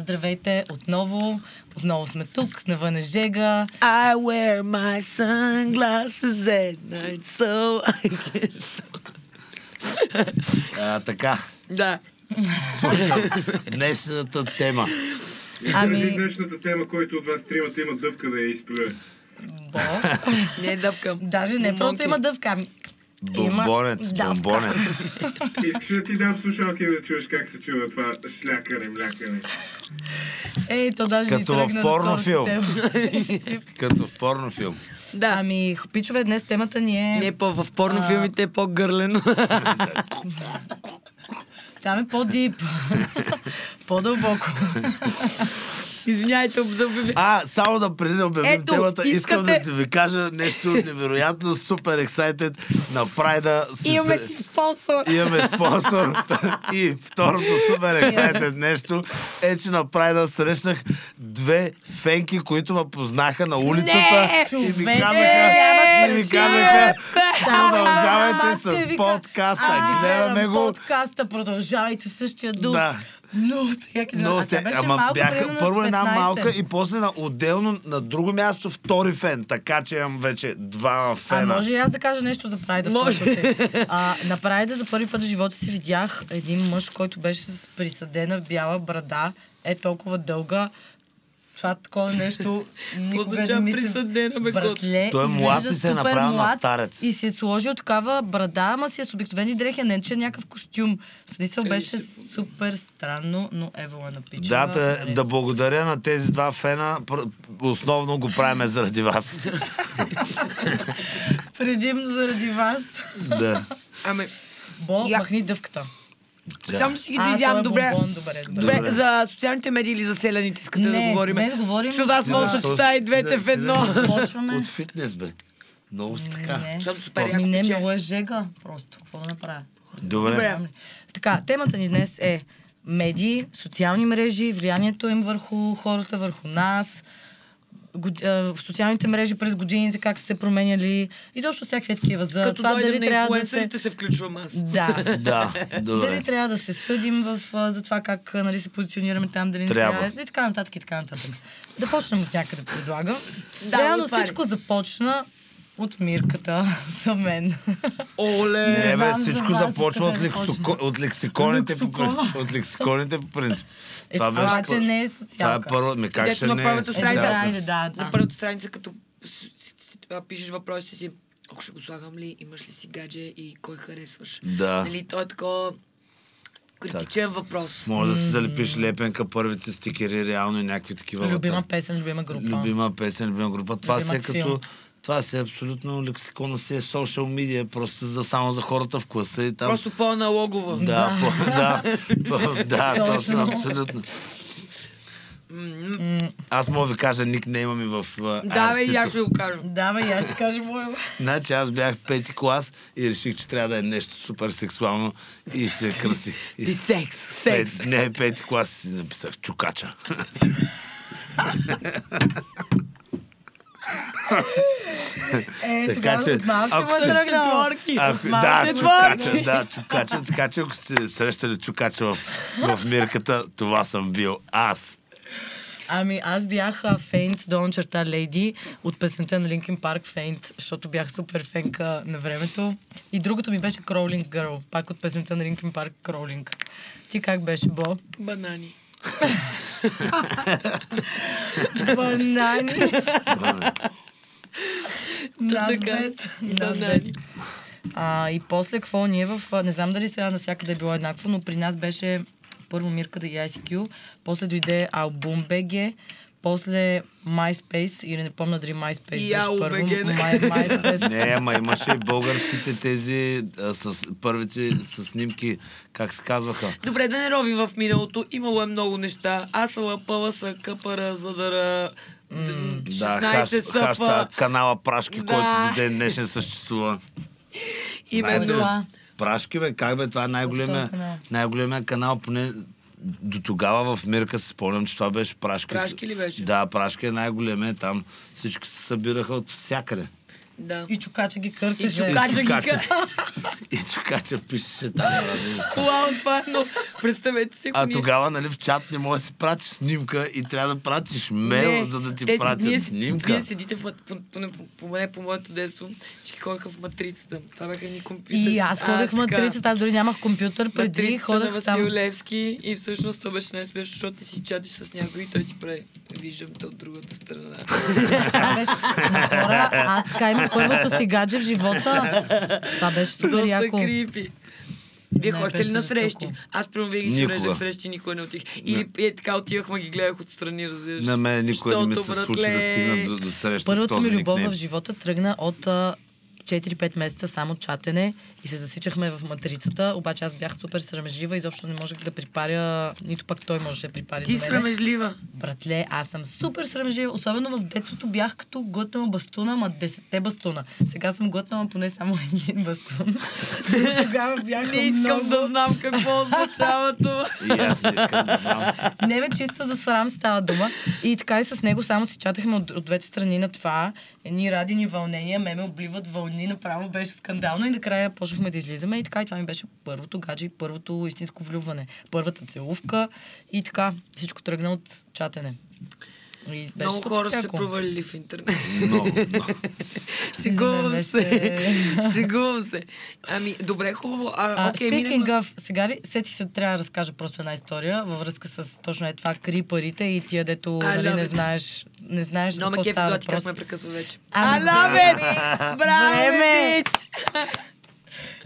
Здравейте отново. Отново сме тук. Навън е Жега. I wear my sunglasses at night, so I guess. А, така, Да. слушам. Днешната тема. Ами- Ами... днешната тема, който от вас тримата има дъвка да я изплюе. Бо. Не дъвкам. Даже не просто има дъвка. Ами Има Бомбонец, бомбонец. Искаш да ти дам слушалки да чуеш как се чува това шлякане, млякане. Ей, то даже Като в порнофилм. Като в порнофилм. Да. Ами, пичове, днес темата ни е... Не, по, в порнофилмите е по-гърлено. Там е по-дип. По-дълбоко. Извинявайте, да обяви. А, само да преди да обявим Ето, темата, искам искате- да ти ви кажа нещо невероятно, супер ексайтед на Прайда. с- Имаме си спонсор. Имаме спонсор. и второто супер ексайтед нещо е, че на Прайда срещнах две фенки, които ме познаха на улицата Не! и ми казаха, и ми казаха, продължавайте с подкаста, гледаме гледам го. подкаста, продължавайте същия дух. Да. Но сте яки. Но а тя сте, беше ама малко, бяха първо една 15. малка и после на отделно на друго място втори фен, така че имам вече два А фена. може и аз да кажа нещо за Прайда? в Може. А, на Прайда за първи път в живота си видях един мъж, който беше с присъдена бяла брада, е толкова дълга. Това такова нещо никога не Означава мислих. присъдена, бе, Братле, Той е млад и се е направил на старец. И си е сложил такава брада, ама си е с обикновени дрехи, не че е някакъв костюм. В смисъл беше супер странно, но ево е напичава. Да, да, да благодаря на тези два фена. Основно го правиме заради вас. Предимно заради вас. да. Ами, Бо, Я- махни дъвката. Само си ги А, изям. е Добре. бомбон, добре, добре. Добре, за социалните медии или за селените искате да Не, говорим? днес говорим... Защото аз мога да съчетая и двете в едно. Почваме. От фитнес, бе. Много си така. Не. Съм супер Ами яко не, много е жега. Просто, какво да направя? Добре. Добре. Така, темата ни днес е медии, социални мрежи, влиянието им върху хората, върху нас, год- в социалните мрежи през годините, как са се променяли и защо всякакви такива. За Като това дали на трябва да се... се включвам аз. Да. Да, Дали добре. трябва да се съдим в, за това как нали, се позиционираме там, дали не Трябва. трябва. И така нататък, и така нататък. Да почнем от някъде, предлагам. Да, Реално всичко започна от Мирката за мен. Оле! Не, бе, всичко започва от, лексико... от лексиконите, от лексиконите по принцип. Е, това, беше пър- не е Това е социалка. първо. Ми как ще на не е първата Е, страница. да, социалка? айде, да, да. На първата страница, като пишеш въпросите си, ако ще го слагам ли, имаш ли си гадже и кой харесваш. Да. Нали, той е такова критичен въпрос. Може да си залепиш лепенка, първите стикери, реално и някакви такива. Любима вата. песен, любима група. Любима песен, любима група. Това Любимак си е като... Това си е абсолютно лексикона си е social media, просто за, само за хората в класа и там... Просто по-аналогово. Да, по, да, по, да, Точно. абсолютно. Аз мога да ви кажа никнейма ми в Да, бе, и аз ще го кажа. Давай, и аз ще кажа моя. Значи аз бях пети клас и реших, че трябва да е нещо супер сексуално и се кръстих. И И секс, секс. Пет, не, пети клас си написах чукача. Е, Така тогава че, от малко ако си сте-. Четворки. Ако, малко да, чукача, да, чукача. Така че ако сте срещали чукача в, в мирката, това съм бил аз. Ами аз бях фейнт, долна черта лейди от песента на Линkin Парк Фейнт, защото бях супер фенка на времето. И другото ми беше Crawling Girl, пак от песента на Линkin Парк Crawling. Ти как беше, Бо? Банани. Банани. Над така. бед. Над Банани. бед. А, и после какво ние в... Не знам дали сега навсякъде е било еднакво, но при нас беше първо Мирката и ICQ, после дойде албум BG, после MySpace, или не помня дали MySpace И беше първо. My, MySpace. Не, ама имаше и българските тези а, с първите с снимки, как се казваха. Добре, да не рови в миналото. Имало е много неща. Аз съм лъпала са къпара, за да... ра- д- Да, 16 хаш, хашта канала Прашки, Да. който до ден днешен съществува. Именно. Прашки, бе, как бе, това е най-големия, най-големия канал, поне до тогава в Мирка се спомням, че това беше Прашки. Прашки ли беше? Да, Прашки е най-големия, там всички се събираха от всякъде. Да. И чукача ги И къртеше. чукача ги ка- И чукача пишеше там неща. Вау, това е много. Представете си, А тогава, нали, в чат не можеш да си пратиш снимка и трябва да пратиш мейл, Не, за да ти те пратят ние снимка. Вие седите в, по, по, по, по моето детство, всички ходеха в матрицата. Това бяха ни компютър. И аз ходех в матрицата, аз дори нямах компютър преди, Матрицата на ходех Васил там. Левски и всъщност това беше най-смешно, защото ти си чатиш с някой и той ти прави. Виждам те от другата страна. Аз така имах първото си гадже в живота. Това беше супер яко. крипи. Вие Не, ходите ли на срещи? Аз прямо винаги си Никога. уреждах срещи, никой не отих. Или е, така отивах, ма ги гледах отстрани, разбираш. На мен никога не ми се Защото, случи да братле, стигна до, до среща Първата ми любов в живота тръгна от а, 4-5 месеца само чатене и се засичахме в матрицата, обаче аз бях супер срамежлива, изобщо не можех да припаря, нито пък той можеше да припари Ти срамежлива. Братле, аз съм супер срамежлива, особено в детството бях като готнала бастуна, ма 10 бастуна. Сега съм готнала поне само един бастун. Тогава бях Не искам много... да знам какво означава това. И аз не искам да знам. Не бе, чисто за срам става дума. И така и с него само си чатахме от, от двете страни на това. Едни радини вълнения, ме ме обливат вълни, направо беше скандално и накрая почнахме да излизаме и така и това ми беше първото гадже и първото истинско влюбване. Първата целувка и така. Всичко тръгна от чатене. И беше Много хора се провалили в интернет. Много, много. Шегувам беше- се. Шегувам се. Ами, добре, хубаво. А, А, окей, speaking of, сега ли сетих се, трябва да разкажа просто една история във връзка с точно е това кри парите и тия, дето нали, не знаеш, не знаеш Но какво става Злати как въпрос. ме прекъсва вече. I love it! Браво!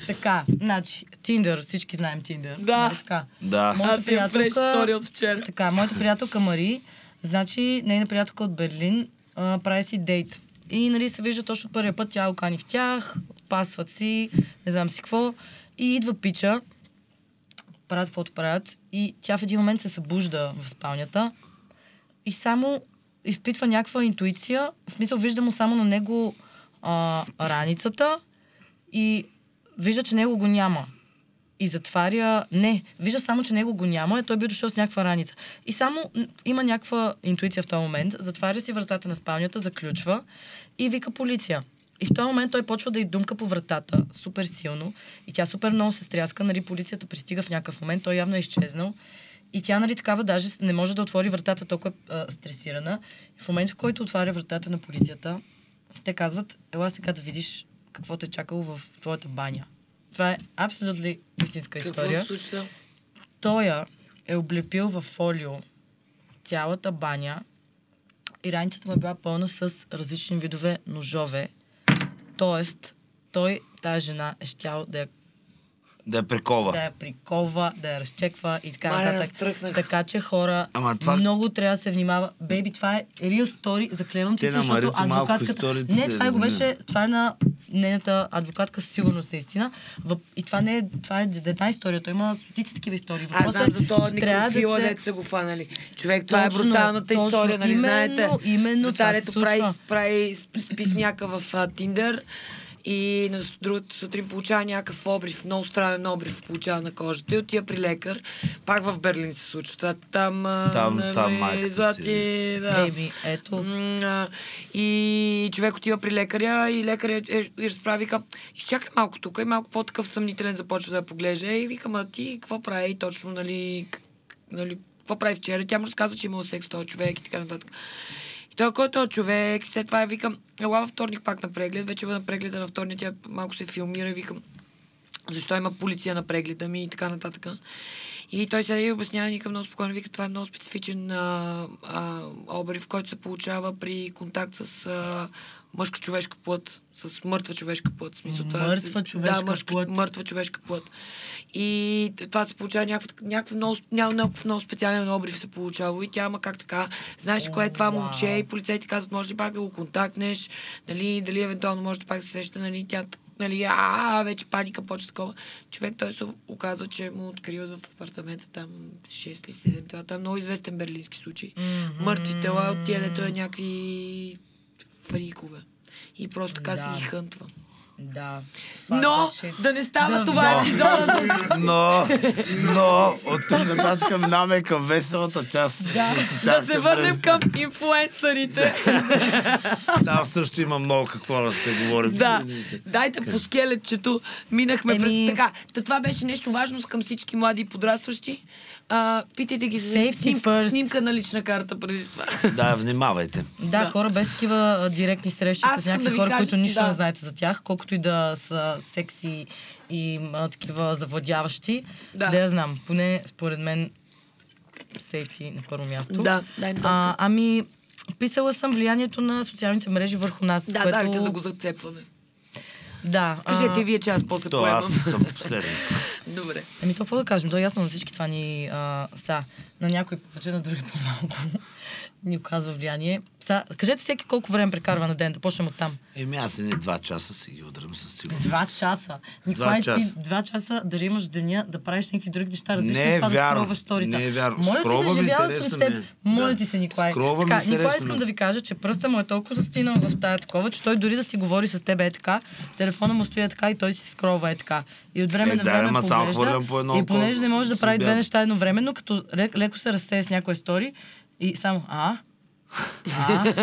Така, значи, Тиндър, всички знаем Тиндър. Да. Нали така? Да. Моята Аз приятелка- история от вчера. Така, моята приятелка Мари, значи, нейна приятелка от Берлин, а, прави си дейт. И нали се вижда точно първия път, тя окани в тях, пасват си, не знам си какво. И идва пича, правят каквото правят. И тя в един момент се събужда в спалнята и само изпитва някаква интуиция. В смисъл, вижда му само на него а, раницата и вижда, че него го няма. И затваря... Не, вижда само, че него го няма, и той би дошъл с някаква раница. И само има някаква интуиция в този момент, затваря си вратата на спалнята, заключва и вика полиция. И в този момент той почва да й думка по вратата, супер силно. И тя супер много се стряска, нали, полицията пристига в някакъв момент, той явно е изчезнал. И тя, нали, такава даже не може да отвори вратата, толкова е стресирана. И в момента, в който отваря вратата на полицията, те казват, ела сега да видиш какво те е чакало в твоята баня. Това е абсолютно истинска Какво история. се случва? Той е облепил в фолио цялата баня и раницата му е била пълна с различни видове ножове. Тоест, той, тази жена, е щял да я, Да я прикова. да я прикова, да я разчеква и така Маля, нататък. настръхнах. Така че хора, Ама това- много трябва да се внимава. Бейби, това е real story, заклевам ти се, защото адвокатката... Не, се това го беше, това е на нейната адвокатка със сигурност е истина. Въп... И това не е, това е една история, той има стотици такива истории. Аз Въпросът знам е, за този че трябва да се- са го фанали. Човек, това Точно, е бруталната точно. история, нали Именно, знаете? именно за това дето прави, прави сп- списняка в Тиндър и на другата сутрин получава някакъв обрив, много странен обрив получава на кожата и отива при лекар. Пак в Берлин се случва. Това там... а, Там нали, става майката си. Злати, да. Бейби, ето. А, И човек отива при лекаря и лекаря е, е, разправи, вика, изчакай малко тук и малко по-такъв съмнителен започва да я поглежда и вика, ма ти какво прави точно, нали, нали, какво прави вчера? Тя му разказва, че е имал секс с този човек и така нататък. Той, който е човек, след това я викам, ела във вторник пак на преглед, вече на прегледа на вторник, тя малко се филмира и викам, защо има полиция на прегледа ми и така нататък. И той сега и обяснява никакъв много спокойно. Вика, това е много специфичен а, а, обрив, който се получава при контакт с а, мъжка човешка плът, с мъртва човешка плът. Смисъл, това Мъртва се, човешка да, мъжка, плът. Мъртва човешка плът. И това се получава някакъв, някакъв, много, ня- някакъв много специален обрив се получава. И тя, ама как така, знаеш кое е това Вау. момче и полицейите казват, може ли пак да го контактнеш, нали, дали евентуално може да пак се среща, нали, тя нали, а, вече паника почва такова. Човек той се оказва, че му откриват в апартамента там 6 или 7 тела. Там е много известен берлински случай. Мгм. Мъртви тела от тия, дето е някакви фрикове. И просто така си Да. ги хънтва. Да. Но shit. да не става Да, това да. епизода. Но, но, от тук нататък минаваме към веселата част. Да социалните се върнем към инфлуенсърите. Там също има много какво да се говори. Да, дайте по скелетчето. Минахме Еми- през така. Та това беше нещо важно към всички млади и подрастващи. А, питайте ги за Safety снимка, first. снимка на лична карта преди това. Да, внимавайте. Да, хора без такива директни срещи Аз с някакви да ви хора, кажа- които нищо да. не знаете за тях, колкото и да са секси и а, такива завладяващи. Да. Да я знам. Поне според мен сейфти на първо място. Да, дай а, ами, писала съм влиянието на социалните мрежи върху нас. Да, което... дайте да го зацепваме. Да. а, Кажете вие, че аз после То поемам. аз съм последният. Добре. Ами то какво да кажем? То е ясно на всички това ни а, са. На някой повече, на други по-малко. Ни оказва влияние. Са, кажете всеки колко време прекарва на ден, да почнем от там. Еми аз не два часа си ги удрям със сигурност. Два часа. Николай, Два ти часа. два часа да имаш деня, да правиш някакви други неща, различни Не е това да вярно. скроваш сторите. Не е вярно. Моля ти Скровам се, живяла интересно съм с теб. е. Моля Да. ти се, Николай. Скровам така, Николай интересно искам е. да ви кажа, че пръста му е толкова застинал в тая такова, че той дори да си говори с теб е така, телефона му стои е така и той си скрова е така. И от време Е, на да, време само поглежда. по едно и понеже не може да прави две неща едновременно, като лек- леко се разсее с някоя стори и само а, а,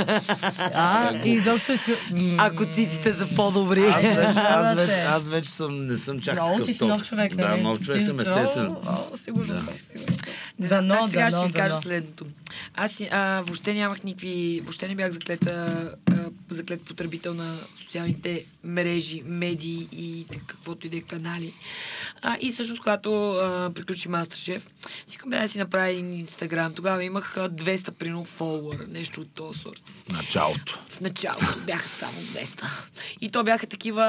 а, и изобщо иска... Ако циците са по-добри. Аз вече, аз Да, вече, аз вече съм, не съм чак Много такъв ти си нов човек, Да, нали? нов човек съм, о, Сигурно, Да. сигурно. Дано, аз сега ще ви кажа следното. Аз а, въобще нямах никакви... Въобще не бях заклета, а, заклет потребител на социалните мрежи, медии и каквото и да е канали. А, и всъщност, когато а, приключи Мастершеф, си към да си направя един инстаграм. Тогава имах а, 200 прино фолуара, нещо от този сорт. Началото. В началото бяха само 200. И то бяха такива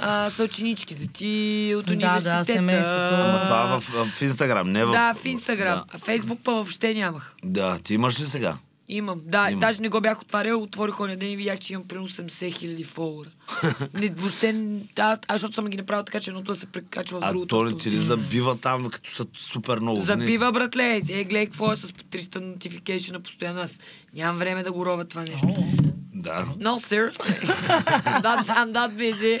а, съученичките ти от Да, да, университета. семейството. Ама това в, в Инстаграм, не в... Да, в Инстаграм. Да. А Фейсбук па въобще нямах. Да, ти имаш ли сега? Имам. Да, Има. даже не го бях отварял, отворих оня ден и видях, че имам примерно 80 хиляди фолуара. не, въобще, да, аз защото съм ги направил така, че едното да се прекачва в А другото. то ли ти ли забива там, като са супер много? Забива, братле. Е, гледай какво е с по 300 notification постоянно. Аз нямам време да го ровя това нещо. Да. No, seriously. I'm that, I'm that busy.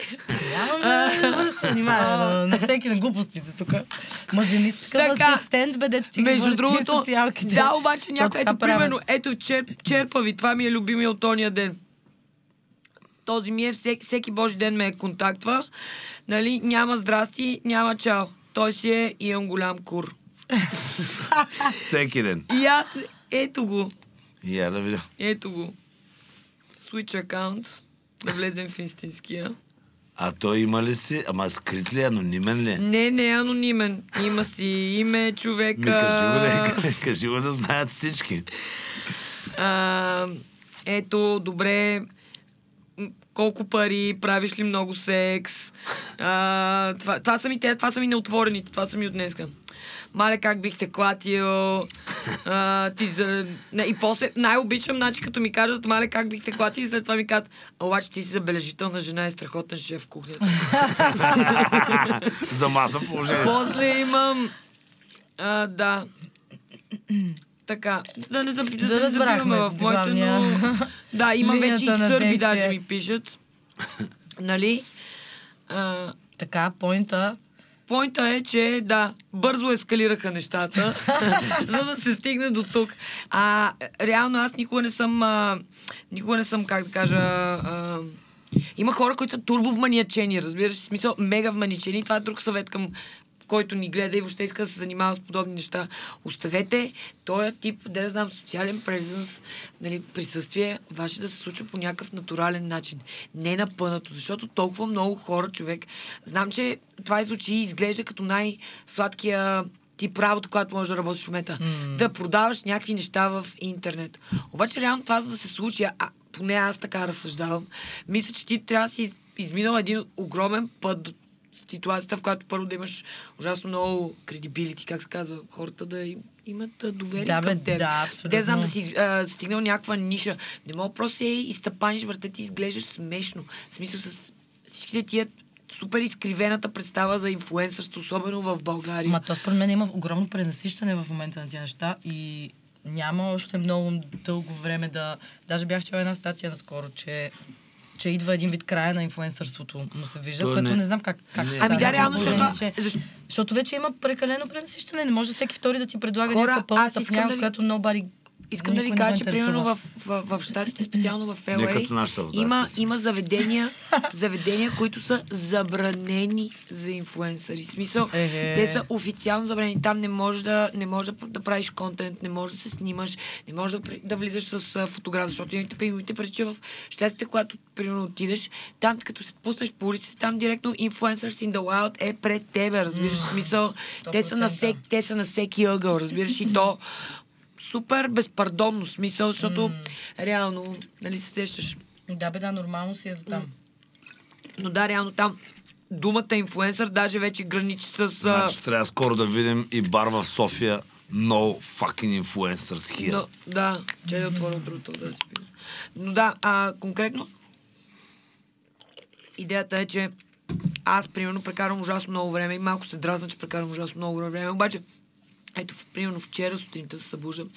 Нямаме да се внимава на всеки на глупостите тук. Ма вземи си такъв Така. асистент, бе, дето ти Между другото, да, обаче някой, ето, примерно, ето, черп, черпави, това ми е любимия от ония ден. Този ми е, всеки, всеки божи ден ме контактва, нали, няма здрасти, няма чао. Той си е, имам голям кур. Всеки ден. И аз, ето го, И я да видя. ето го. Switch аккаунт, да влезем в истинския. А той има ли си? Ама скрит ли, е? анонимен ли? е? Не, не е анонимен. Има си име, човека. Ми кажи го, да, кажи го да знаят всички. А, ето, добре, колко пари, правиш ли много секс. А, това, това, са ми, те, това са ми неотворените, това са ми от днеска. Мале, как бих те клатил. А, ти за... Не, и после най-обичам, значи като ми кажат, мале, как бих те клатил, и след това ми казват, обаче ти си забележителна жена и страхотен шеф в кухнята. За маса положение. После имам... А, да. Така, да не, заб... да, Да забиваме в моите, но... Да, има вече и сърби даже ми пишат. Нали? А, Така, поинта. Пойнта е, че да, бързо ескалираха нещата, за да се стигне до тук. А реално аз никога не съм, а, никога не съм, как да кажа, а, има хора, които са турбо вманиачени, разбираш, в смисъл мега вманичени. Това е друг съвет към който ни гледа и въобще иска да се занимава с подобни неща. Оставете този тип, да не знам, социален презенс, нали, присъствие, ваше да се случва по някакъв натурален начин. Не напънато, защото толкова много хора, човек. Знам, че това звучи и изглежда като най-сладкия тип работа, която можеш да работиш в момента. М. Да продаваш някакви неща в интернет. Обаче реално това, за да се случи, а поне аз така разсъждавам, мисля, че ти трябва да си из- изминал един огромен път до ситуацията, в която първо да имаш ужасно много кредибилити, как се казва, хората да им, имат доверие Да, бе, към теб. да, абсолютно. Те знам да си а, стигнал някаква ниша. Не мога просто се изтъпаниш, брате, ти изглеждаш смешно. В смисъл с всичките тия супер изкривената представа за инфуенсърство, особено в България. Ма то според мен има огромно пренасищане в момента на тези неща и няма още много дълго време да... Даже бях чела една статия наскоро, че че идва един вид края на инфуенсърството му се вижда, То което не- не, знам как, как не- ще Ами да, реално, положение, защото... че- Защо? Защото вече има прекалено пренасищане. Не може всеки втори да ти предлага Хора, някаква пълна искам тъпня, да ви- която nobody Искам да ви никой кажа, че примерно интересува. в, в, в Штатите, специално в LA, има, има заведения, заведения, които са забранени за инфуенсъри. В смисъл, Ехе. те са официално забранени. Там не можеш да, не можеш да, да правиш контент, не можеш да се снимаш, не можеш да, да влизаш с а, фотограф, защото имате, имате преди, че в щатите, когато примерно отидеш, там като се пуснеш по улиците, там директно Influencers in the Wild е пред тебе, разбираш. В смисъл, те са, на 100%. всек, те са на всеки ъгъл, разбираш, и то супер безпардонно смисъл, защото реално, нали се сещаш. Да, бе, да, нормално си е за там. Но да, реално там думата инфлуенсър даже вече граничи с... Значи трябва скоро да видим и бар в София. No fucking influencers here. Но, да, че да отворя другото да спи. Но да, а, конкретно идеята е, че аз, примерно, прекарвам ужасно много време и малко се дразна, че прекарвам ужасно много време. Обаче, ето, примерно, вчера сутринта се събуждам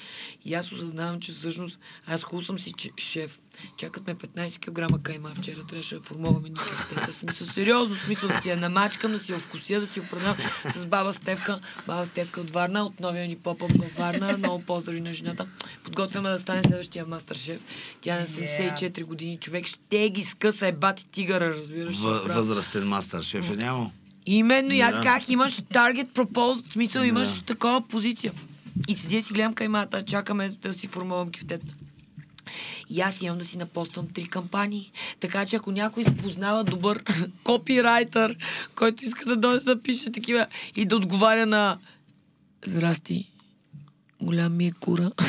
и аз осъзнавам, че всъщност аз хубаво съм си шеф. Чакат ме 15 кг кайма. Вчера трябваше да формуваме никакъв смисъл. Сериозно, смисъл да си я намачкам, да си я вкуся, да си я определям с баба Стевка. Баба Стевка от Варна, от новия ни поп във Варна. Много поздрави на жената. Подготвяме да стане следващия мастер шеф. Тя е на 74 години. Човек ще ги скъса е бати тигъра, разбираш. ще В, прави. възрастен мастер шеф е няма. Именно и аз Да. как имаш target proposed, в смисъл имаш Да. такова позиция. И седя и си гледам каймата, чакаме да си формувам кифтета. И аз имам да си напоствам три кампании. Така че ако някой познава добър копирайтър, който иска да дойде да пише такива и да отговаря на Здрасти, голям ми е кура.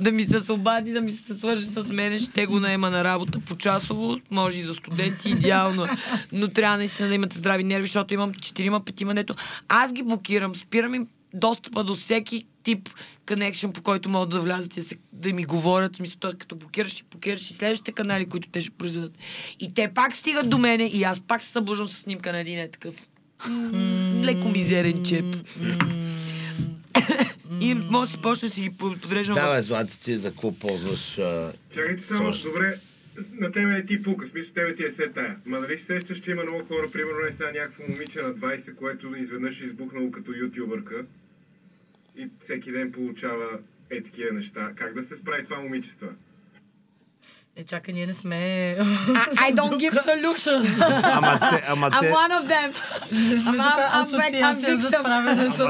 да ми се обади, да ми се свърже с мен, ще го наема на работа по часово, може и за студенти, идеално. е. Но трябва наистина да имате здрави нерви, защото имам 4-5 дето. Аз ги блокирам, спирам им достъпа до всеки тип connection, по който могат да влязат и да, да ми говорят. Смисъл, той като блокираш и блокираш и следващите канали, които те ще произведат. И те пак стигат до мене и аз пак се събуждам с снимка на един е такъв леко мизерен чеп. И може си почне да си ги подреждам Давай, Злати, ти за какво ползваш? а, Чакайте само, добре, на тебе не ти пука, смисъл тебе ти е се тая. Ма нали се сещаш, че има много хора, примерно е сега някакво момиче на 20, което изведнъж е избухнало като ютубърка и всеки ден получава е такива неща. Как да се справи това момичество? Е, чакай, ние не сме... I don't give solutions. Ама те, ама I'm те, one of them. не сме Ама тук асоциация за victim. справяне с...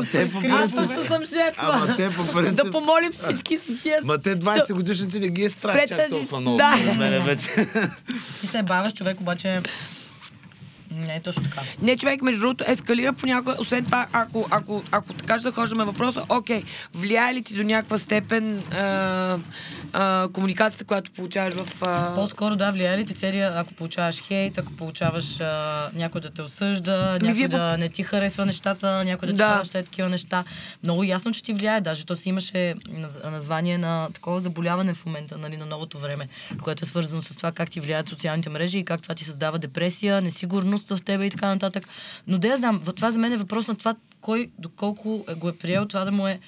Аз също съм жертва. ама те по Да принцип, помолим всички с тия... Ма те 20 годишните не ги е страх чак толкова много. да. Мене вече. Ти се баваш, човек, обаче... Не е точно така. Не, човек, между другото, ескалира понякога. Освен това, ако, ако, ако така ще захождаме въпроса, окей, влияе ли ти до някаква степен а, а, комуникацията, която получаваш в... А... По-скоро да, влияе ли ти целия, ако получаваш хейт, ако получаваш а, някой да те осъжда, някой вие да не ти харесва нещата, някой да ти Да. праща такива неща. Много ясно, че ти влияе. Даже то си имаше наз- название на такова заболяване в момента, нали, на новото време, което е свързано с това как ти влияят социалните мрежи и как това ти създава депресия, несигурност в тебе и така нататък. Но да я знам, това за мен е въпрос на това кой доколко е- го е приел това да му е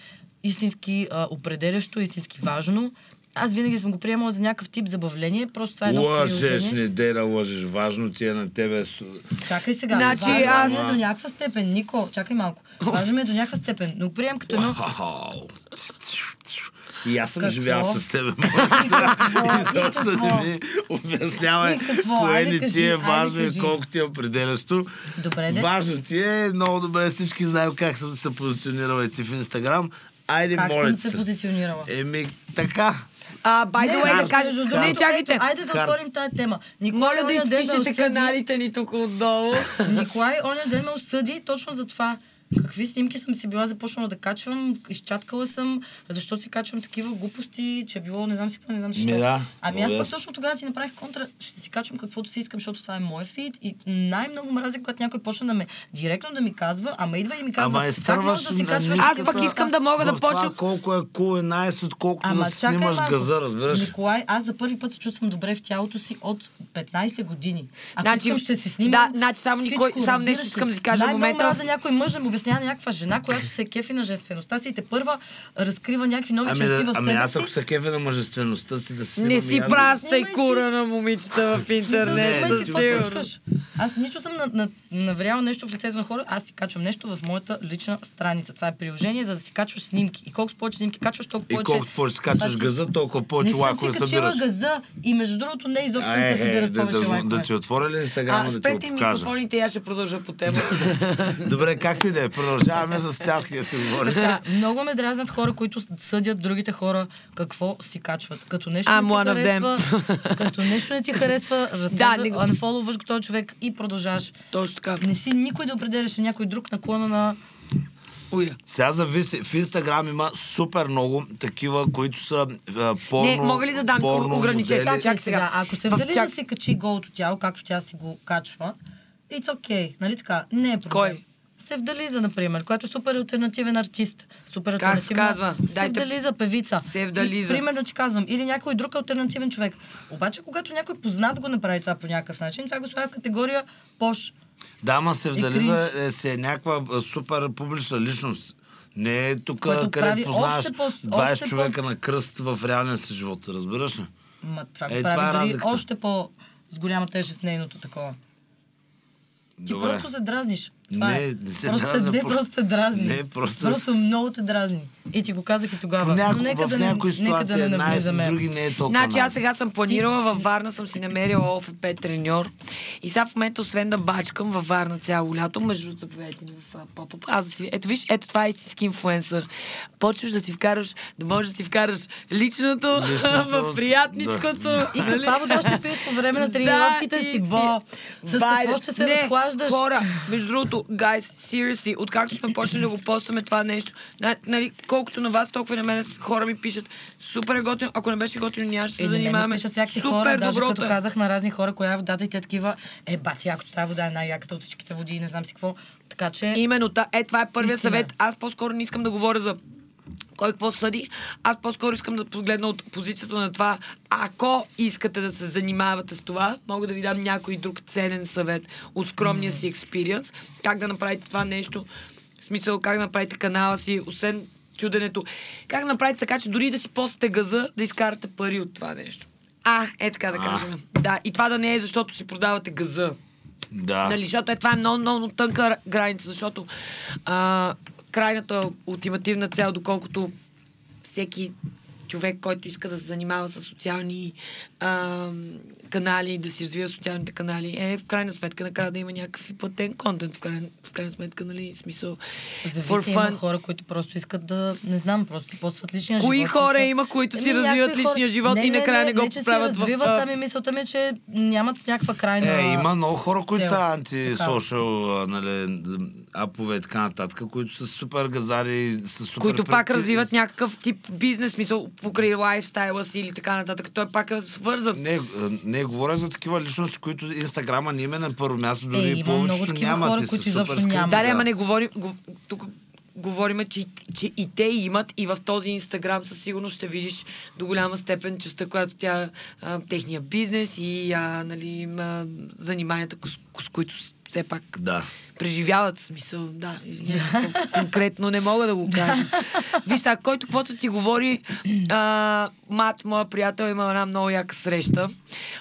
истински а, определящо, истински важно. Аз винаги съм го приемала за някакъв тип забавление, просто това е едно Лъжеш, не дей да лъжеш. Важно ти е на тебе. Чакай сега. Значи Важно аз- е до някаква степен. Нико, чакай малко. Важно ми е до някаква степен. Но прием като едно... И аз съм Какво? живял с теб. И Изобщо не ми обяснявай кое не ти е важно и колко ти е определящо. Добре, де. Важно ти е, много добре всички знаем как съм се позиционирал и ти в Инстаграм. Айде, Как моля съм се се. позиционирала? Еми, така. А, by the way, да кажа... между Не, чакайте. Айде да отворим тази тема. Николай Моля да изпишете осъди- каналите ни тук отдолу. Николай оня ден ме осъди точно за това. Какви снимки съм си била започнала да качвам, изчаткала съм, защо си качвам такива глупости, че е било не знам си какво, не знам си да, ами аз пък точно тогава ти направих контра, ще си качвам каквото си искам, защото това е мой фид и най-много мразя, когато някой почне да ме директно да ми казва, ама идва и ми казва, Ама изтърваш можеш да си качваш Аз пък искам да мога да почна... колко е кул и найс, отколкото да си чакай снимаш малко. газа, разбираш? Николай, аз за първи път се чувствам добре в тялото си от 15 години. Ако Значи, искам, ще си снимам. да, значи само Николай- само нещо искам да ти кажа в Най-много момента мразя някой мъж да му обяснява някаква жена, която се кефи на женствеността си и те първа разкрива някакви нови Ами, черти да, в ами себе аз си. ако се кефе на мъжествеността си да си Не си и аз- пращай си- кура на момичета в интернет, Не, със си сигурност. Аз нито съм на, на, навряла нещо в лицето на хора, аз си качвам нещо в моята лична страница. Това е приложение, за да си качваш снимки. И колкото повече снимки качваш, толкова И повече... колкото повече си- газа, толкова не повече съм лакове си качила събираш. газа и между другото не изобщо А, не е, се е, събират да, повече да, ти отворя ли инстаграма да ти го покажа? микрофоните и аз ще продължа по темата. Добре, както и да е, продължаваме с цялки да си говорим. Така, много ме дразнат хора, които съдят другите хора какво си качват. Като нещо I'm не ти one of them. харесва, като нещо не ти харесва, Да, разследва, не го- unfollowваш го този човек и продължаваш. Точно така. Не си никой да определяш някой друг наклона на... Уя. Сега зависи. В Инстаграм има супер много такива, които са а, порно, Не, мога ли да дам порно ограничение? Чак Чак сега, ако се В вдали тях- да си качи голото тяло, както тя си го качва, it's okay, нали така? Не е проблем. Кой? Севдализа, например, който е супер алтернативен артист. Супер Как се казва? Дайте- Севдализа, певица. Севдализа. И, примерно ти казвам. Или някой друг альтернативен човек. Обаче, когато някой познат го направи това по някакъв начин, това го слага в категория пош. Да, ма се И вдализа е, си е някаква а, супер публична личност. Не е тук, където познаваш по- 20 още по- човека на кръст в реалния си живот. Разбираш ли? Ма това го Е, прави това е дори разликата. още по с голяма тежест нейното такова. Ти Добре. просто се дразниш. Това Не, е. не се просто, дразня, Не, просто- просто те дразни. Не, просто- Просто много те дразни. И ти го казах и тогава. Няко, Но нека в да не- някои ситуации да е не навлизаме. други не е толкова Значи аз сега съм планирала във Варна, съм си намерила ОФП треньор. И сега в момента, освен да бачкам във Варна цяло лято, между заповядайте ми в поп Аз да си... Ето виж, ето това е истински инфлуенсър. Почваш да си вкараш, да можеш да си вкараш личното, в приятничкото. И каква вода ще пиеш по време на тренировките си, Бо? С какво ще се не, разхлаждаш? Хора, между другото, guys, seriously, откакто сме почнали да го постваме това нещо, на- нали, колкото на вас, толкова и на мен хора ми пишат, супер е готино, ако не беше готино, нямаше да се Е, занимаваме. пишат всякакви Супер хора, даже като е. казах на разни хора, коя е водата и те такива, е, бати, якото тази вода е най-яката от всичките води не знам си какво. Така че... Именно, та, е, това е първият съвет. Аз по-скоро не искам да говоря за кой какво съди. Аз по-скоро искам да погледна от позицията на това, ако искате да се занимавате с това, мога да ви дам някой друг ценен съвет от скромния си експириенс, как да направите това нещо, в смисъл как да направите канала си, освен чуденето, как да направите така, че дори да си постате газа, да изкарате пари от това нещо. А, е така да кажем. Да, и това да не е защото си продавате газа. Да. Нали, защото е, това е много, много, тънка ра- граница, защото а, крайната ултимативна цел, доколкото всеки човек, който иска да се занимава с социални а, канали, да си развива социалните канали, е в крайна сметка накрая да има някакъв и платен контент. В крайна, в крайна сметка, нали, смисъл. Зависи, има хора, които просто искат да, не знам, просто си постват личния Кои живот. хора Смисъл- има, които си Еми, развиват някакви личния живот и накрая не го че си поправят в, развиват, ами мисълта ми е, че нямат някаква крайна... Е, има много хора, които са анти-сошъл, нали, апове и така нататък, които са супер газари, са супер... които пак развиват някакъв тип бизнес, мисъл, покрай лайфстайла си или така нататък. Той пак е свързан. Не, а, не говоря за такива личности, които Инстаграма не им е на първо място, дори Е, има повечето нямат. хора, които супер изобщо нямат. Да, ама не говорим. Го, тук говорим, че, че и те имат и в този Инстаграм със сигурност ще видиш до голяма степен частта, която тя, а, техния бизнес и а, нали, а, заниманията, с, с които все пак Да. преживяват смисъл. Да, извинявайте, кон- конкретно не мога да го кажа. Виж сега, който каквото ти говори, а, Мат, моя приятел, има една много яка среща,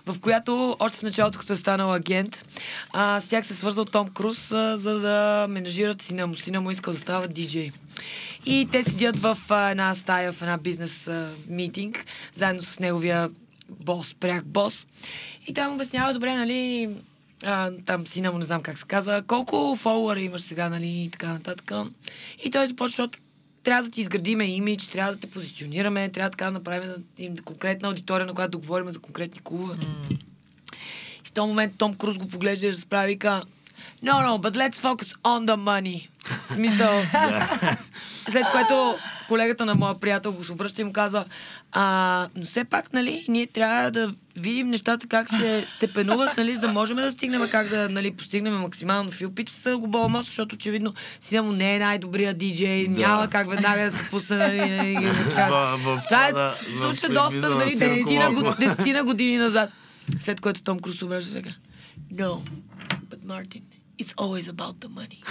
в която още в началото, като е станал агент, а, с тях се свързал Том Круз, а, за да менажират сина му. Сина му искал да става диджей. И те седят в а, една стая, в една бизнес а, митинг, заедно с неговия бос, пряк бос. И той му обяснява, добре, нали, а, там сина му, не знам как се казва, колко фолуара имаш сега, нали, и така нататък. И той започва, защото трябва да ти изградиме имидж, трябва да те позиционираме, трябва така да направим конкретна аудитория, на която да говорим за конкретни клубове. И в този момент Том Круз го поглежда и разправи и казва, No, no, but let's focus on the money. В смисъл. След което колегата на моя приятел го се обръща и му казва, а, но все пак, нали, ние трябва да видим нещата как се степенуват, нали, за да можем да стигнем как да нали, постигнем максимално фил. Пич са го бола защото очевидно сина му не е най-добрия диджей, Да. няма как веднага да се пусне, нали, Това е, се случва доста, нали, десетина, десетина години назад. След което Том Круз обръща сега. No, but Martin, It's always about the money.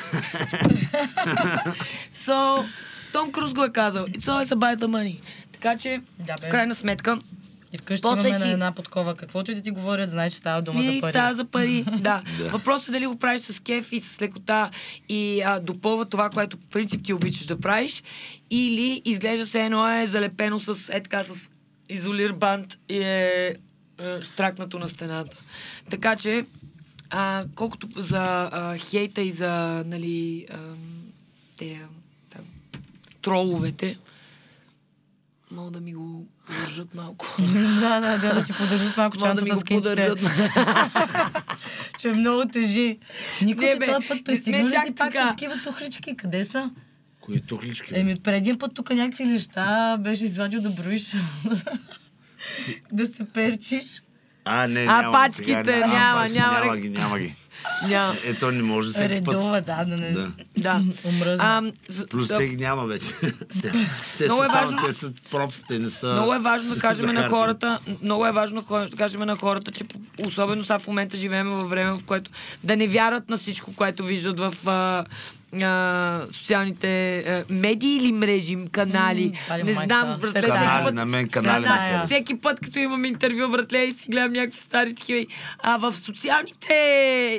so, Том Круз го е казал. It's always about the money. Така че, Да, бе. в крайна сметка, И вкъщи После имаме си- на една подкова. Каквото и да ти говорят, знай, че става дума Ми за пари. става за пари. да. Да. Въпросът е дали го правиш с кеф и с лекота и а, допълва това, което по принцип ти обичаш да правиш, или изглежда се едно е залепено с е така с изолир банд и е, е штракнато на стената. Така че, а, колкото за а, хейта и за, нали, а, те, троловете, мога да ми го подържат малко. да, да, да, да ти поддържат малко Мога да ми чантата го подържат. Че много тежи. Никой Не, бе, този път не пристигна ли си пак така. с такива тухлички? Къде са? Кои тухлички? Еми, от предния път тук някакви неща беше извадил да броиш. да се перчиш. А, не, А, няма. пачките, сега, няма, няма, Няма рек- ги, няма ги. Няма. Ето не може всеки път. Редова, да, да не. Да. Да. За- Плюс да, те ги няма вече. те, те Много са е важно- те са пропсите, не са... Много е важно да кажем на хората, много е важно да кажем на хората, че особено сега в момента живеем във време, в което да не вярват на всичко, което виждат в а, социалните а, медии или мрежи, канали. Пали не знам, братле, Канали, всеки път- на мен канали харесват. всеки път, като имам интервю, братле, и си гледам някакви стари такива. А в социалните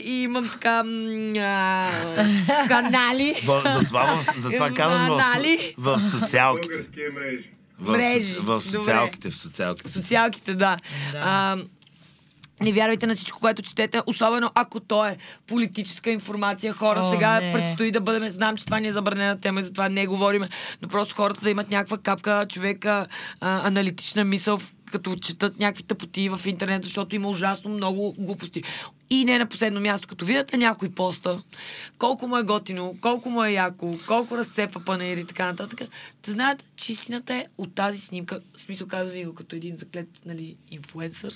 и имам така м, а, канали. В, затова, в, затова казвам в, Канали. в социалките. Мрежи. В, Мрежи. в Добре. социалките, в социалките. Социалките, да. Да. А, не вярвайте на всичко, което четете, особено ако то е политическа информация. Хора, О, сега не. предстои да бъдем. Знам, че това не е забранена тема и затова не говорим, но просто хората да имат някаква капка човека, а, аналитична мисъл, като четат някакви тъпоти в интернет, защото има ужасно много глупости. И не на последно място, като видят някой поста, колко му е готино, колко му е яко, колко разцепва панаир и така нататък, да знаят, че истината е от тази снимка. В смисъл казва ви го като един заклет, нали, инфлуенсър.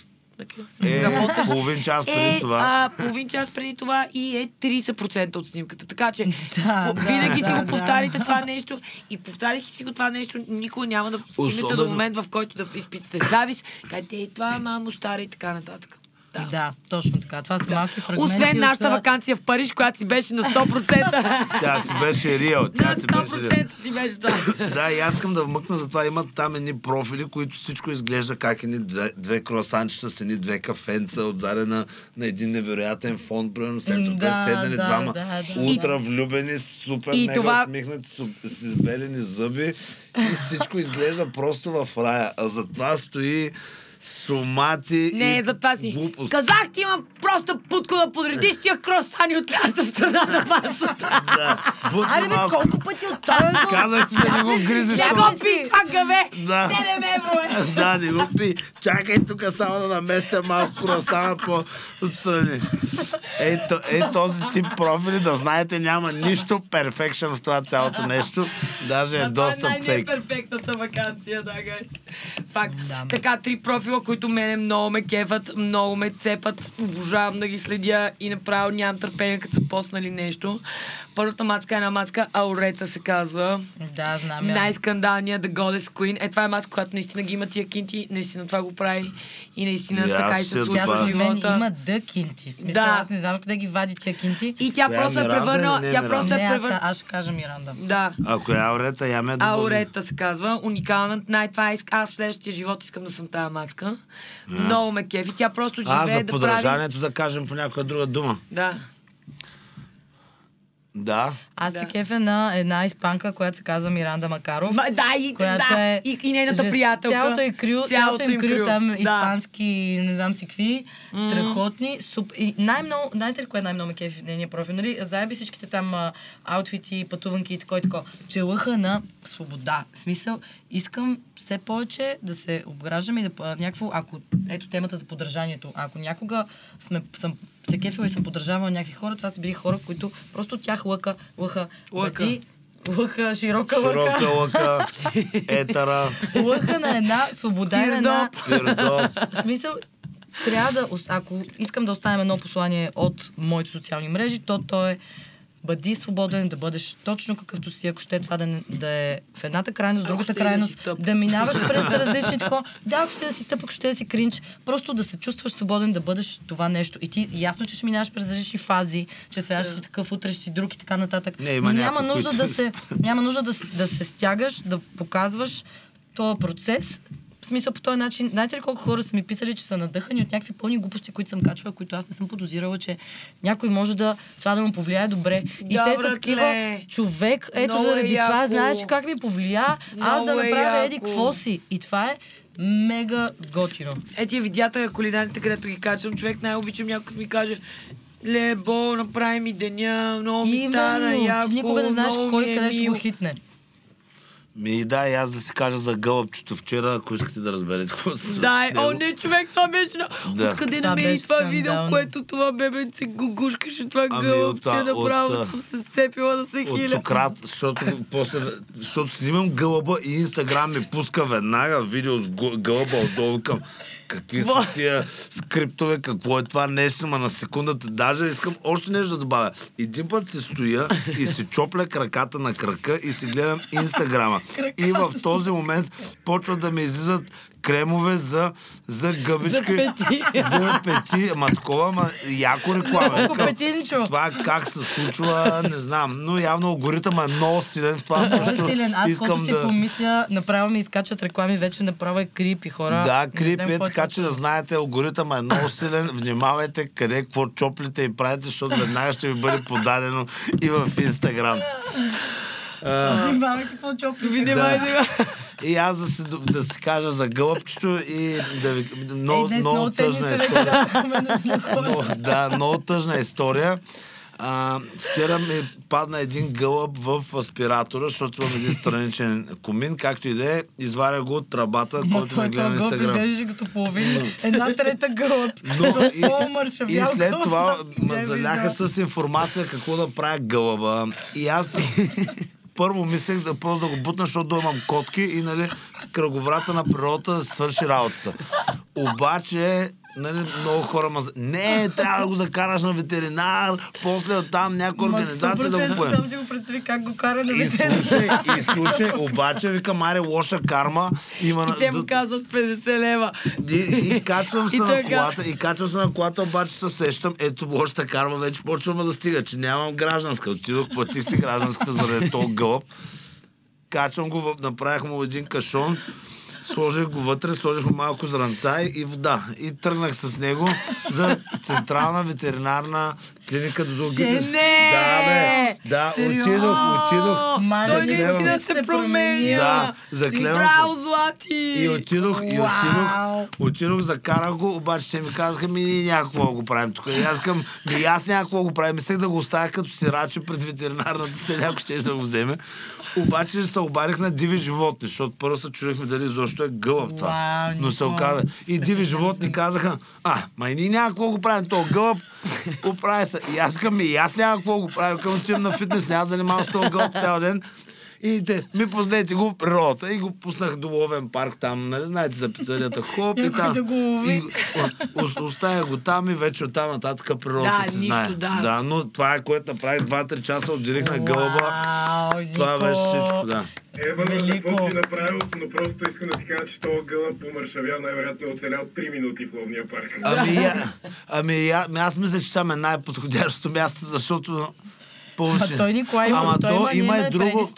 Е, половин час преди е, това. А, половин час преди това и е 30% от снимката. Така че Да, по- да, винаги си да, го да. повтаряйте това нещо и повтаряйки си го това нещо, никога няма да стигнете до Особено- момент, в който да изпитате завист, кажете, е, това е мамо стара и така нататък. Да. Да, точно така. Това са малки фрагменти. Освен от, нашата а, вакансия в Париж, която си беше на 100%. Тя си беше реал. Тя на си беше реал. 100% си беше това. Да, и аз искам да вмъкна, затова имат там едни профили, които всичко изглежда как едни две, две круасанчета с едни две кафенца отзаде на, на един невероятен фон, примерно сектор, да, да, седнали да, двама, да, да. ултра влюбени, супер И мега това- усмихнати, с, избелени зъби и всичко изглежда просто в рая. А зад това стои сумати Не, и за това си. глупост. Казах ти имам просто путко да подредиш тия кросани от лята страна на масата. Да, Аре, бе, колко пъти от това? Казах ти да не го гризеш. Не го пи, това гъве! Да. Не, не ме, бро, да, не го пи. Чакай тук само да наместя малко круасана по отстрани. Ей, то, ей този тип профили, да знаете, няма нищо перфекшн в това цялото нещо. Даже е доста Това е фейк. най-неперфектната вакансия, да, гайс. Факт. Да. Така, три профила, които мене много ме кефат, много ме цепат, обожавам да ги следя и направо нямам търпение, като са поснали нещо. Първата мацка е една мацка, Аурета се казва. Да, знам я. Най-скандалният The Goddess Queen. Е, това е маска, която наистина ги има тия кинти, наистина това го прави и наистина И аз така и си се случва в живота. има дъ кинти. Смисъл, Да. аз не знам къде ги вади тия кинти. И тя Коя е просто е Миранда превърнала... не Тя е просто Не, е аз, превърнала... аз ще кажа Миранда. Да. Ако е аурета, я ме е. Аурета се казва. Уникална. Най- това иск... Аз в следващия живот искам да съм тази мацка. Много ме кефи. Тя просто А, живее за да прави... да кажем по някоя друга дума. Да. Да. Аз Да. се кефя на една испанка, която се казва Миранда Макаров. Ма, да, и, която да. е... И, и нейната жест- приятелка. Цялото е крю, цялото им крю, там Да. испански, не знам си какви, страхотни. Суп... И най-много, знаете ли кое най-много ме кефи в нейния профил? Нали, заеби всичките там а, аутфити, пътуванки и такова и такова. Че лъха на свобода. В смисъл, искам все повече да се обграждам и да някакво, ако ето темата за поддържанието, ако някога сме, съм се кефила и съм поддържавала някакви хора, това са били хора, които просто тях лъка, лъха, Лъка. бъди, лъха, широка лъка. Широка лъка, етара, лъха на една свобода и на една... пирдоп. В смисъл, трябва да... Ако искам да оставим едно послание от моите социални мрежи, то то е бъди свободен, да бъдеш точно какъвто си, ако ще това да, не- да е в едната крайност, в другата да си крайност, тъп. да минаваш през различни тако. Да, ако ще да си тъп, ако ще да си кринч, просто да се чувстваш свободен да бъдеш това нещо. И ти ясно, че ще минаваш през различни фази, че сега ще си такъв, утре ще си друг и така нататък. Не, има Но няма нужда които- да се, няма нужда да, да се стягаш, да показваш този процес. В смисъл по този начин, знаете ли колко хора са ми писали, че са надъхани от някакви пълни глупости, които съм качвала, които аз не съм подозирала, че някой може да това да му повлияе добре. И Да, те са такива, човек, ето Много е заради това, яко. знаеш ли как ми повлия, аз Много да е направя еди яко. какво си. И това е мега готино. Е, тия видеята, кулинарите, където ги качвам, човек най-обичам някой като ми каже Лебо, направи ми деня, много ми стана Именно, яко, ти никога не знаеш много кой е къде ще мил. го хитне. Ми да, и аз да си кажа за гълъбчето вчера, ако искате да разберете какво се случи. Да, о, не, човек, това беше на... Да. Откъде Това намери беше това видео, скандално. което това бебенце гугушкаше това Ами, гълъбче, от, направо от, съм се сцепила да се От хиля. Сократ, защото, после, защото снимам гълъба и Инстаграм ми пуска веднага видео с гълъба отдолу към какви са тия скриптове, какво е това нещо, ма на секундата. Даже искам още нещо да добавя. Един път се стоя и си чопля краката на крака и си гледам Инстаграма. И в този момент почва да ми излизат кремове за, за гъбички. За пети. За пети. Ама такова, ама яко реклама. Петинчо. това как се случва, не знам. Но явно алгоритъмът е много силен в това Много също. силен. Аз Искам да... помисля, направо ми изкачат реклами, вече направо е крип и хора. Да, крип е, така че да знаете, алгоритъмът е много силен. Внимавайте къде, какво чоплите и правите, защото веднага ще ви бъде подадено и в Инстаграм. Внимавайте какво чопли. Внимай, Да. внимай. И аз да си, да си кажа за гълъбчето и да ви... Много, Ей, много много тъжна история. Но, да, много тъжна история. А, вчера ми падна един гълъб в аспиратора, защото имам един страничен комин, както и да е. Изваря го от трабата, Ма който ме гледа на Инстаграм. изглеждаше като половин. Една трета гълъб. Но и, и след това ме заляха с информация какво да правя гълъба. И аз първо мислех да просто да го бутна, защото имам котки и нали, кръговрата на природата да свърши работата. Обаче Нали, много хора ма... Не, трябва да го закараш на ветеринар, после оттам някаква Ма, организация да го 100% поеме. Само си го представи как го кара на И ветеринар. слушай, и слушай, обаче, викам, аре, лоша карма. Има, И те му казват 50 лева. и, и качвам се И на колата, и качвам се на колата, обаче се сещам, ето лошата карма вече почвам да стига, че нямам гражданска. Отидох, платих си гражданската заради този гълъб. Качвам го, направих му един кашон, сложих го вътре, сложих малко зранца и вода. И тръгнах с него за Централна ветеринарна клиника до зоологическа. Не! Да, бе. Да, отидох, отидох. Ма, Той наистина се се променя. Да, заклевам се. Браво, Злати! И отидох, и отидох, отидох, закарах го, обаче те ми казаха, ми някакво да го правим тук. И аз казвам, ми аз някакво го правим. Мислех да го оставя като сираче пред ветеринарната се, някой ще да го вземе. Обаче се обадих на диви животни, защото първо се чудихме дали защо е гълъб това. Вау, Но се оказа. И диви животни казаха, а, ма и ние няма какво го правим, то гълъб, оправи И аз към, и аз няма какво го правим, към отивам на фитнес, няма занимавам с този гълъб цял ден. И те, ми познайте го в природата и го пуснах до ловен парк там, нали, знаете за пицарията, хоп и там. да го лови. И о- оставя го там и вече оттам нататък природата Да, си нищо, знае. да. да. но това е което направих 2-3 часа, отделих на гълъба. Вау, Това беше всичко, да. Ева, но какво си направил, но просто искам да ти кажа, че този гълъб помършавя най-вероятно е оцелял 3 минути в ловния парк. Ами, я, ами, я, аз мисля, че там е най-подходящото място, защото повече. А той Николай има, Ама той то има, има има и друго.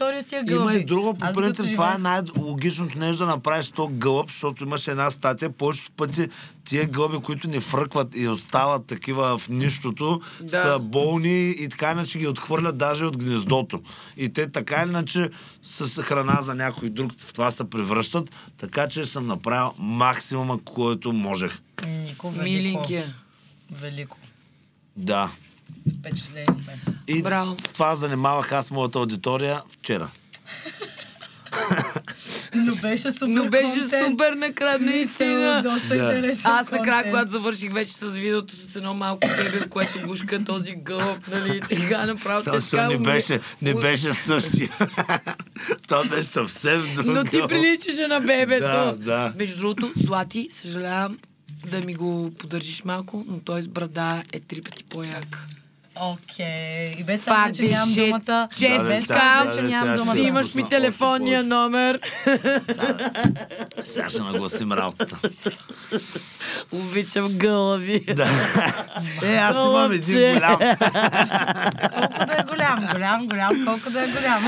Има и друго, по Аз принцип, това е най-логичното нещо да направиш то гълъб, защото имаше една статия, повечето пъти тия гълъби, които ни фръкват и остават такива в нищото, Да. са болни и така иначе ги отхвърлят даже от гнездото. И те така иначе с храна за някой друг в това се превръщат, така че съм направил максимума, който можех. Нико, велико. Миленькия. Велико. Да. Впечатлени сме. И Браво. с това занимавах аз моята аудитория вчера. Но беше супер Но беше контент. супер накрая, наистина. Доста Да. интересен Аз накрая, контент. когато завърших вече с видеото с едно малко бебе, което гушка този гълъб, нали, така направо Само, те така не беше, не беше същия. Това беше съвсем друг. Но ти приличаше на бебето. Да, да. Между другото, Злати, съжалявам да ми го поддържиш малко, но той с брада е три пъти по-як. Окей. И без това, че нямам думата. Да, че нямам думата. Още ми телефонния номер. Сега ще нагласим работата. Обичам гълъби. Да. Е, аз имам един голям. Голям, голям, голям, колко да е голям.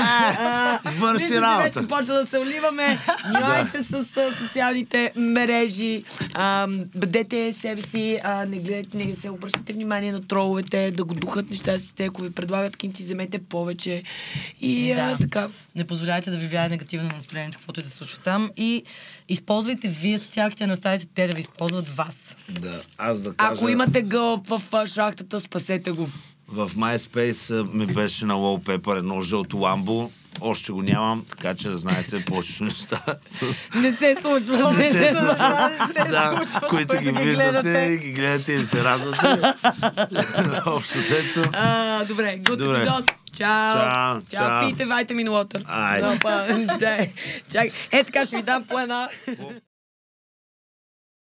Върши работа. вече почва да се оливаме. Внимавайте с а, социалните мрежи. А, бъдете себе си. А, не, гледайте, не се обръщате внимание на троловете, да го духат нещастите, ако ви предлагат кинти, вземете повече. И а, Да. така. Не позволяйте да ви влияе негативно на настроението, каквото и да се случва там. И използвайте вие социалките, не оставите те да ви използват вас. Да, аз да кажа... Ако имате гълъб в а, шахтата, спасете го. В MySpace ми беше на Wallpaper едно жълто ламбо. Още го нямам, така че да знаете повече неща. Не се случва. Не се случва, случва. не се Да, случва, които ги виждате, ги гледате и се радвате. Общо. А, добре, Добре. епизод. Чао. Чао, чао. Пийте вайтамин лотър. Айде. Чакай. Е, така ще ви дам по една.